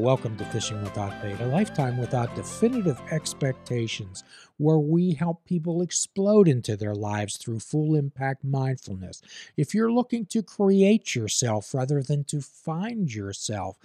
welcome to Fishing Without Bait, a lifetime without definitive expectations, where we help people explode into their lives through full impact mindfulness. If you're looking to create yourself rather than to find yourself,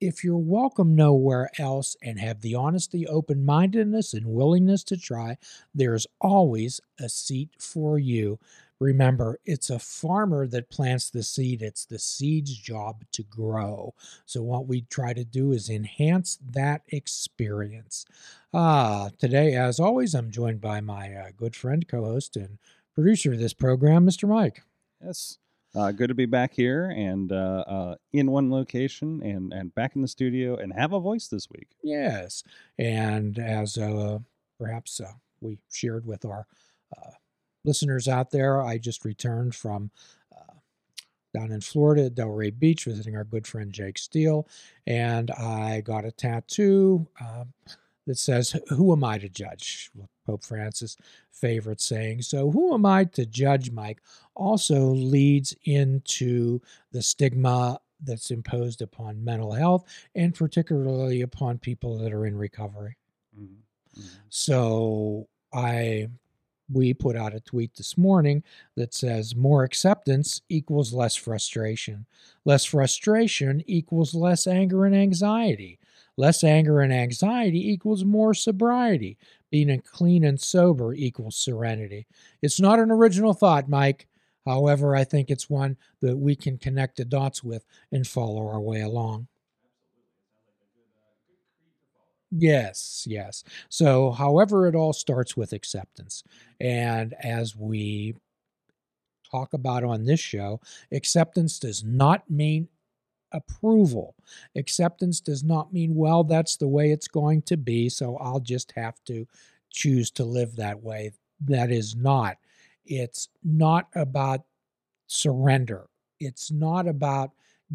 if you're welcome nowhere else and have the honesty, open mindedness, and willingness to try, there's always a seat for you. Remember, it's a farmer that plants the seed, it's the seed's job to grow. So, what we try to do is enhance that experience. Ah, today, as always, I'm joined by my uh, good friend, co host, and producer of this program, Mr. Mike. Yes. Uh, good to be back here and uh, uh, in one location and, and back in the studio and have a voice this week. Yes. And as uh, perhaps uh, we shared with our uh, listeners out there, I just returned from uh, down in Florida at Delray Beach visiting our good friend Jake Steele, and I got a tattoo uh, that says, Who am I to judge? Pope Francis' favorite saying. So, who am I to judge, Mike? Also leads into the stigma that's imposed upon mental health and particularly upon people that are in recovery. Mm-hmm. Mm-hmm. So, I we put out a tweet this morning that says more acceptance equals less frustration. Less frustration equals less anger and anxiety. Less anger and anxiety equals more sobriety. Being clean and sober equals serenity. It's not an original thought, Mike. However, I think it's one that we can connect the dots with and follow our way along. Yes, yes. So, however, it all starts with acceptance. And as we talk about on this show, acceptance does not mean approval. Acceptance does not mean, well, that's the way it's going to be, so I'll just have to choose to live that way. That is not. It's not about surrender. It's not about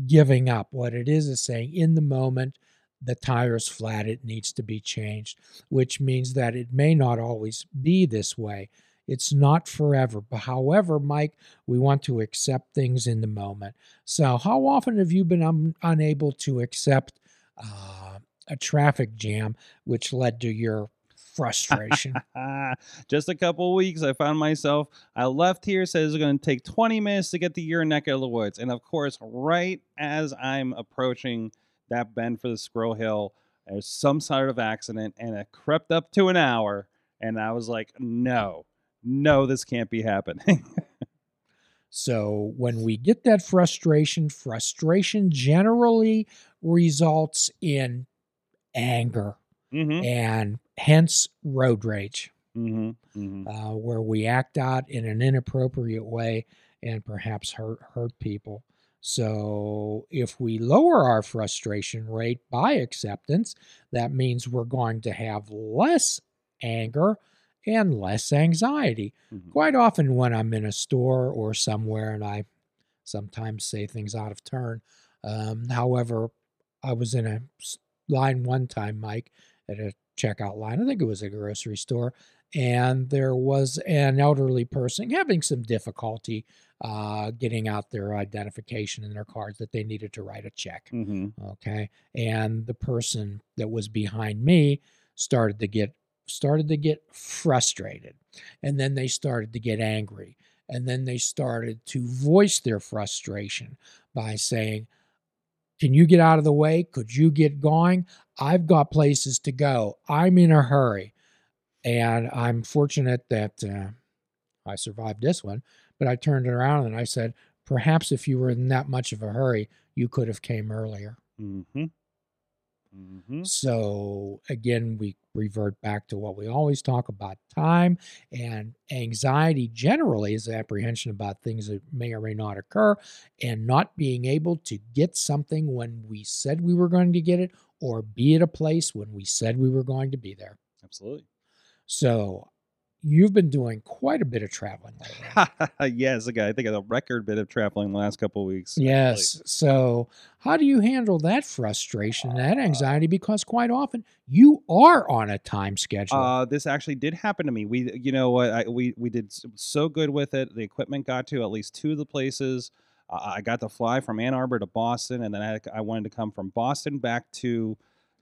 giving up. What it is is saying, in the moment, the tire's flat, it needs to be changed, which means that it may not always be this way. It's not forever. But however, Mike, we want to accept things in the moment. So, how often have you been un- unable to accept uh, a traffic jam, which led to your frustration? Just a couple weeks, I found myself. I left here, said it's going to take 20 minutes to get to your neck of the woods. And of course, right as I'm approaching that bend for the Squirrel Hill. There's some sort of accident, and it crept up to an hour. And I was like, no, no, this can't be happening. so when we get that frustration, frustration generally results in anger mm-hmm. and hence road rage, mm-hmm. Mm-hmm. Uh, where we act out in an inappropriate way and perhaps hurt hurt people. So, if we lower our frustration rate by acceptance, that means we're going to have less anger and less anxiety. Mm-hmm. Quite often, when I'm in a store or somewhere and I sometimes say things out of turn, um, however, I was in a line one time, Mike, at a checkout line. I think it was a grocery store. And there was an elderly person having some difficulty uh, getting out their identification and their cards that they needed to write a check. Mm-hmm. Okay, and the person that was behind me started to get started to get frustrated, and then they started to get angry, and then they started to voice their frustration by saying. Can you get out of the way? Could you get going? I've got places to go. I'm in a hurry. And I'm fortunate that uh, I survived this one but I turned it around and I said, perhaps if you were in that much of a hurry, you could have came earlier. Mm-hmm. Mm-hmm. So again, we revert back to what we always talk about time and anxiety generally is apprehension about things that may or may not occur and not being able to get something when we said we were going to get it or be at a place when we said we were going to be there. Absolutely. So you've been doing quite a bit of traveling lately. yes, okay. I think a record bit of traveling the last couple of weeks. Yes. So, how do you handle that frustration, that anxiety? Because quite often you are on a time schedule. Uh, this actually did happen to me. We, you know what, I, we we did so good with it. The equipment got to at least two of the places. Uh, I got to fly from Ann Arbor to Boston, and then I, I wanted to come from Boston back to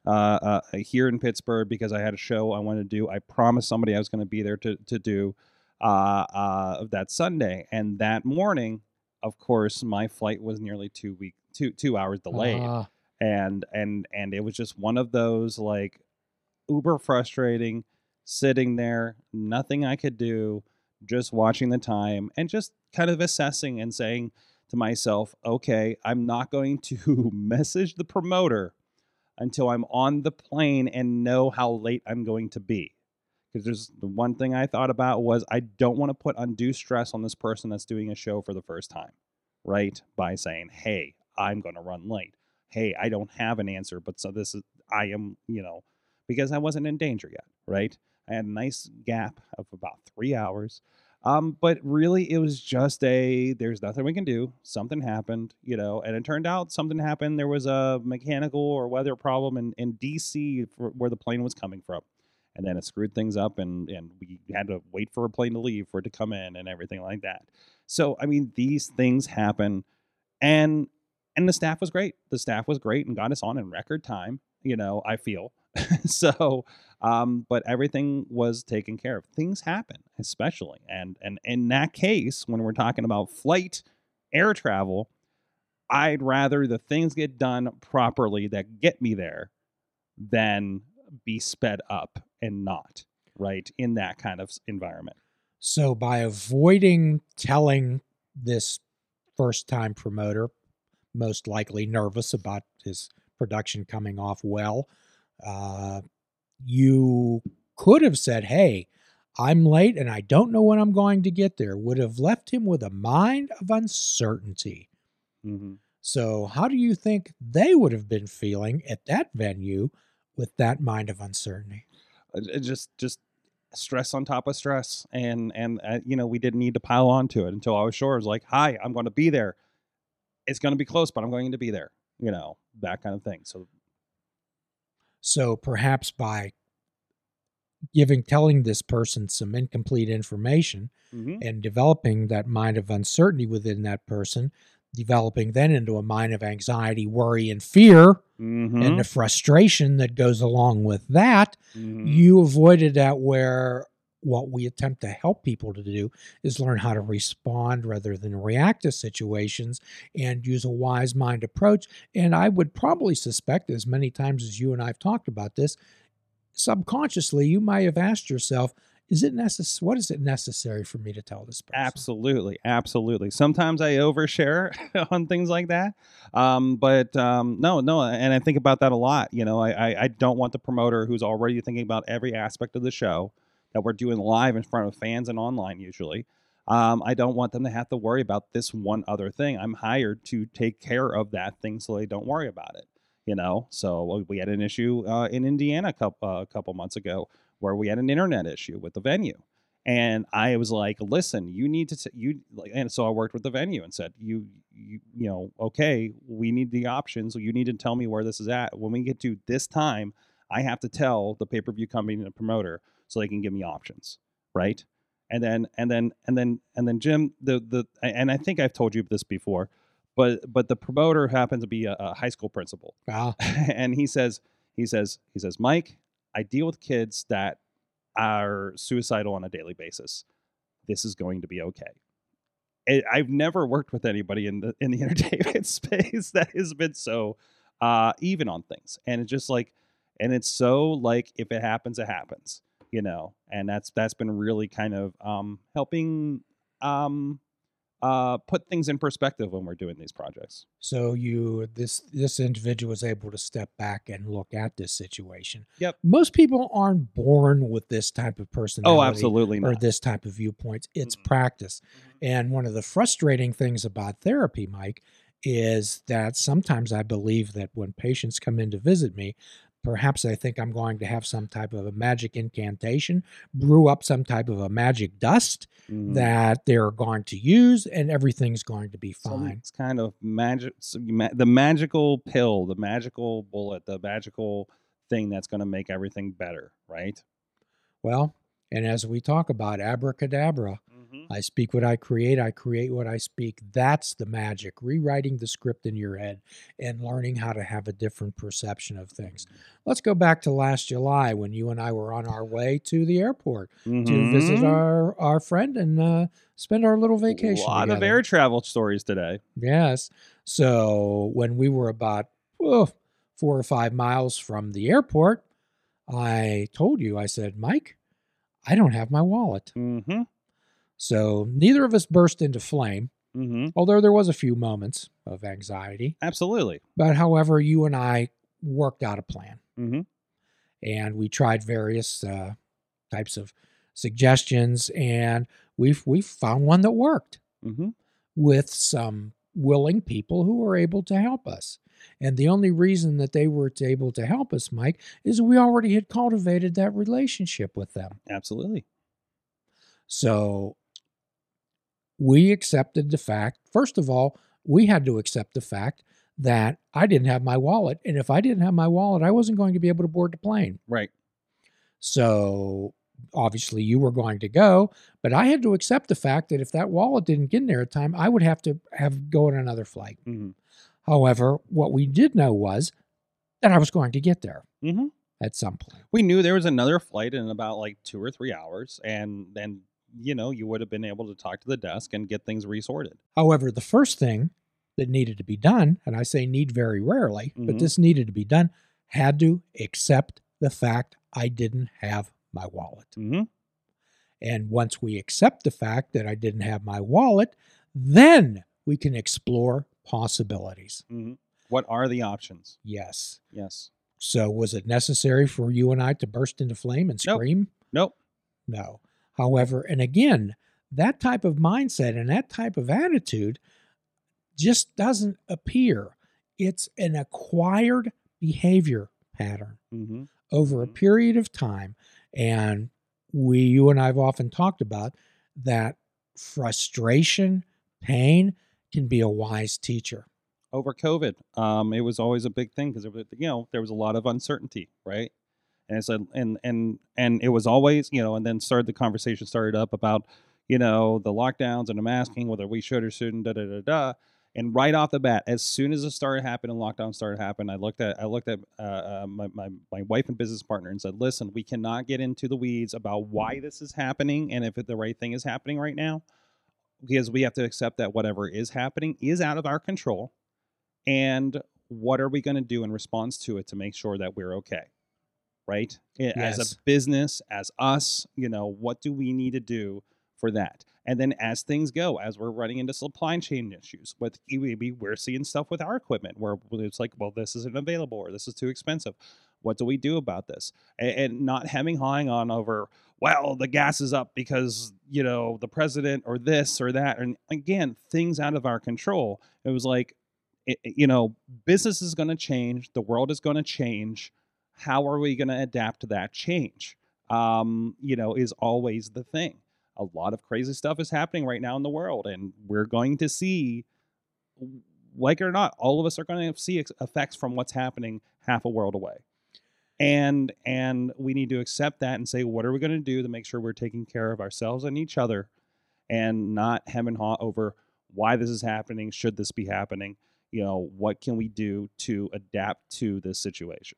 uh, uh, here in Pittsburgh because I had a show I wanted to do. I promised somebody I was going to be there to to do uh, uh, that Sunday, and that morning, of course, my flight was nearly two week two two hours delayed, Ah, and and and it was just one of those like uber frustrating, sitting there, nothing I could do, just watching the time and just kind of assessing and saying to myself, okay, I'm not going to message the promoter until I'm on the plane and know how late I'm going to be. Because there's the one thing I thought about was I don't want to put undue stress on this person that's doing a show for the first time, right? By saying, hey, I'm going to run late. Hey, I don't have an answer, but so this is, I am, you know, because I wasn't in danger yet, right? I had a nice gap of about three hours. Um, but really, it was just a there's nothing we can do. Something happened, you know, and it turned out something happened. There was a mechanical or weather problem in, in DC for where the plane was coming from. And then it screwed things up, and, and we had to wait for a plane to leave for it to come in and everything like that. So, I mean, these things happen. And and the staff was great. The staff was great and got us on in record time, you know, I feel. so um, but everything was taken care of. Things happen, especially, and and in that case, when we're talking about flight, air travel, I'd rather the things get done properly that get me there than be sped up and not right in that kind of environment. So by avoiding telling this first time promoter, most likely nervous about his production coming off well, uh, you could have said, Hey, I'm late and I don't know when I'm going to get there, would have left him with a mind of uncertainty. Mm-hmm. So, how do you think they would have been feeling at that venue with that mind of uncertainty? Uh, just just stress on top of stress, and and uh, you know we didn't need to pile onto it until I was sure. I was like, "Hi, I'm going to be there. It's going to be close, but I'm going to be there." You know that kind of thing. So So perhaps by giving telling this person some incomplete information mhm. and developing that mind of uncertainty within that person, developing then into a mind of anxiety, worry, and fear, Mhm. and the frustration that goes along with that, Mhm. you avoided that where what we attempt to help people to do is learn how to respond rather than react to situations and use a wise mind approach. And I would probably suspect, as many times as you and I have talked about this, subconsciously you might have asked yourself, is it necess- what is it necessary for me to tell this person? Absolutely, absolutely. Sometimes I overshare on things like that, um, but um, no, no. And I think about that a lot. You know, I, I I don't want the promoter who's already thinking about every aspect of the show that we're doing live in front of fans and online usually. Um, I don't want them to have to worry about this one other thing. I'm hired to take care of that thing so they don't worry about it. You know, so we had an issue uh, in Indiana a couple, uh, a couple months ago where we had an internet issue with the venue and I was like, "Listen, you need to t- you. And so I worked with the venue and said, "You, you, you know, okay, we need the options. You need to tell me where this is at. When we get to this time, I have to tell the pay per view company and the promoter so they can give me options, right?" And then, and then, and then, and then, Jim, the the, and I think I've told you this before, but but the promoter happens to be a, a high school principal, Wow. and he says, he says, he says, Mike, I deal with kids that are suicidal on a daily basis. This is going to be okay. I've never worked with anybody in the in the entertainment space that has been so uh, even on things, and it's just like, and it's so like if it happens, it happens, you know, and that's that's been really kind of um, helping um, uh, put things in perspective when we're doing these projects. so you this this individual was able to step back and look at this situation. Yep. Most people aren't born with this type of personality. Oh, absolutely not. or this type of viewpoints. It's Mm-mm. practice. And one of the frustrating things about therapy, Mike, is that sometimes I believe that when patients come in to visit me, perhaps they think I'm going to have some type of a magic incantation, brew up some type of a magic dust Mhm. that they're going to use, and everything's going to be fine. It's kind of magic, the magical pill, the magical bullet, the magical thing that's going to make everything better, right? Well, and as we talk about abracadabra, Mm-hmm. Mhm. I speak what I create, I create what I speak. That's the magic. Rewriting the script in your head and learning how to have a different perception of things. Let's go back to last July when you and I were on our way to the airport to visit Mhm. our, our friend and uh, spend our little vacation. A lot of air travel stories today. Yes. So when we were about oh, four or five miles from the airport, I told you, I said, Mike, I don't have my wallet. Mm-hmm. So neither of us burst into flame, Mm-hmm. although there was a few moments of anxiety. Absolutely. But however, you and I worked out a plan Mm-hmm. and we tried various uh, types of suggestions and we've we've found one that worked. Mm-hmm. with some willing people who were able to help us. And the only reason that they were able to help us, Mike, is we already had cultivated that relationship with them. Absolutely. So we accepted the fact, first of all, we had to accept the fact that I didn't have my wallet. And if I didn't have my wallet, I wasn't going to be able to board the plane. Right. So obviously you were going to go, but I had to accept the fact that if that wallet didn't get in there at time, I would have to have go on another flight. Mm-hmm. However, what we did know was that I was going to get there Mm-hmm. at some point. We knew there was another flight in about like two or three hours, and then you know you would have been able to talk to the desk and get things resorted. However, the first thing that needed to be done, and I say need very rarely, but Mhm. this needed to be done, had to accept the fact I didn't have my wallet. Mm-hmm. And once we accept the fact that I didn't have my wallet, then we can explore possibilities. Mm-hmm. What are the options? Yes. Yes. So, was it necessary for you and I to burst into flame and Nope. scream? Nope. No. However, and again, that type of mindset and that type of attitude just doesn't appear. It's an acquired behavior pattern Mm-hmm. over a Mhm. period of time. And we, you and I have often talked about that frustration, pain can be a wise teacher. Over COVID, um, it was always a big thing because you know there was a lot of uncertainty, right? And it's a, and and and it was always you know, and then started the conversation started up about you know the lockdowns and the masking, whether we should or shouldn't, da da da da. And right off the bat, as soon as it started happening, lockdown started happening, I looked at I looked at uh, uh, my, my my wife and business partner and said, "Listen, we cannot get into the weeds about why this is happening and if the right thing is happening right now, because we have to accept that whatever is happening is out of our control, and what are we going to do in response to it to make sure that we're okay, right? I- As a business, as us, you know, what do we need to do for that? And then as things go, as we're running into supply chain issues, with we we're seeing stuff with our equipment where it's like, well, this isn't available or this is too expensive. What do we do about this? And, not hemming hawing on over, well, the gas is up because you know the president or this or that, and again, things out of our control. It was like, it- you know, business is going to change, the world is going to change. How are we going to adapt to that change? Um, you know, is always the thing. A lot of crazy stuff is happening right now in the world and we're going to see like it or not all of us are going to see ex- effects from what's happening half a world away. And and we need to accept that and say what are we going to do to make sure we're taking care of ourselves and each other and not hem and haw over why this is happening should this be happening? You know what can we do to adapt to this situation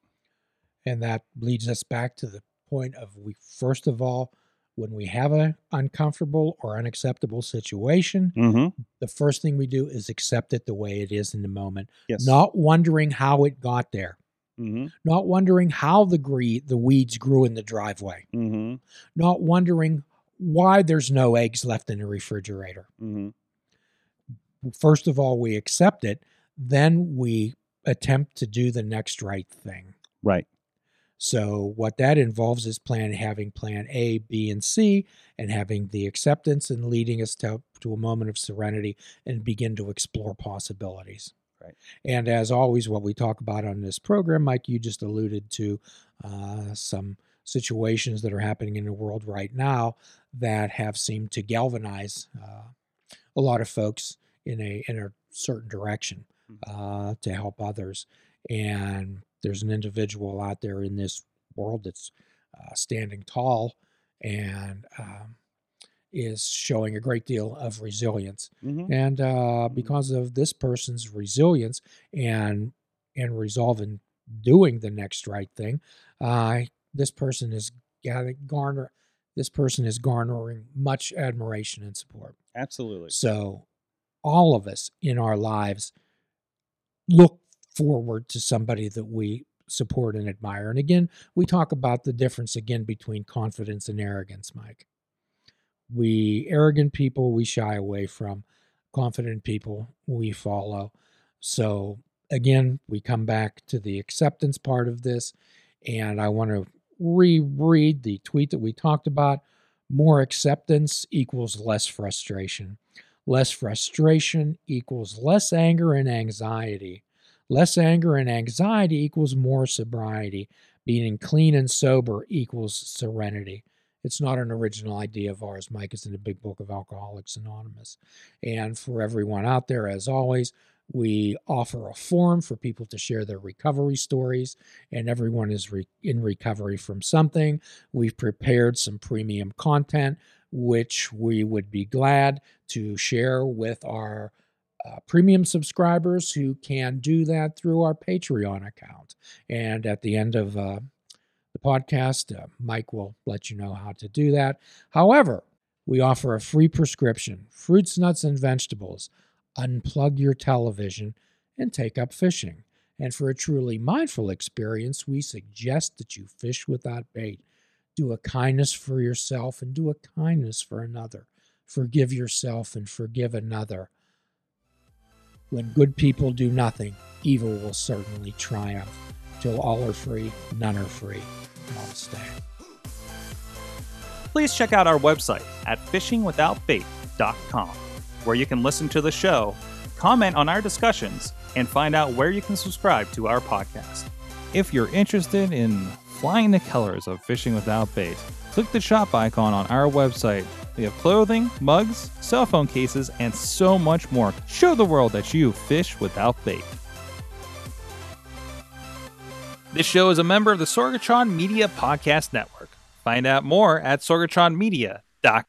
And that leads us back to the point of we, first of all, when we have an uncomfortable or unacceptable situation, mm-hmm. the first thing we do is accept it the way it is in the moment, yes not wondering how it got there, mm-hmm. not wondering how the gre- the weeds grew in the driveway, Mm-hmm. not wondering why there's no eggs left in the refrigerator. Mm-hmm. First of all, we accept it, then we attempt to do the next right thing. right So what that involves is plan having plan A, B, and C, and having the acceptance and leading us to, to a moment of serenity and begin to explore possibilities. Right. And as always, what we talk about on this program, Mike, you just alluded to uh, some situations that are happening in the world right now that have seemed to galvanize uh, a lot of folks in a in a certain direction uh, to help others. And there's an individual out there in this world that's uh, standing tall and um, is showing a great deal of resilience. Mhm. And uh, because of this person's resilience and and resolve in doing the next right thing, uh, this person is garner this person is garnering much admiration and support. Absolutely. So, all of us in our lives look forward to somebody that we support and admire. And again, we talk about the difference again between confidence and arrogance, Mike. We arrogant people we shy away from, confident people we follow. So, again, we come back to the acceptance part of this. And I want to reread the tweet that we talked about. More acceptance equals less frustration. Less frustration equals less anger and anxiety. Less anger and anxiety equals more sobriety. Being clean and sober equals serenity. It's not an original idea of ours. Mike is in the big book of Alcoholics Anonymous. And for everyone out there, as always, we offer a forum for people to share their recovery stories, and everyone is re- in recovery from something. We've prepared some premium content, which we would be glad to share with our uh, premium subscribers who can do that through our Patreon account. And at the end of uh, the podcast, uh, Mike will let you know how to do that. However, we offer a free prescription fruits, nuts, and vegetables. Unplug your television and take up fishing. And for a truly mindful experience, we suggest that you fish without bait. Do a kindness for yourself and do a kindness for another. Forgive yourself and forgive another. When good people do nothing, evil will certainly triumph. Till all are free, none are free. Namaste. please check out our website at fishingwithoutbait.com, where you can listen to the show, comment on our discussions, and find out where you can subscribe to our podcast. If you're interested in flying the colors of fishing without bait, click the shop icon on our website. We have clothing, mugs, cell phone cases, and so much more. Show the world that you fish without bait. This show is a member of the Sorgatron Media Podcast Network. Find out more at sorgatronmedia.com.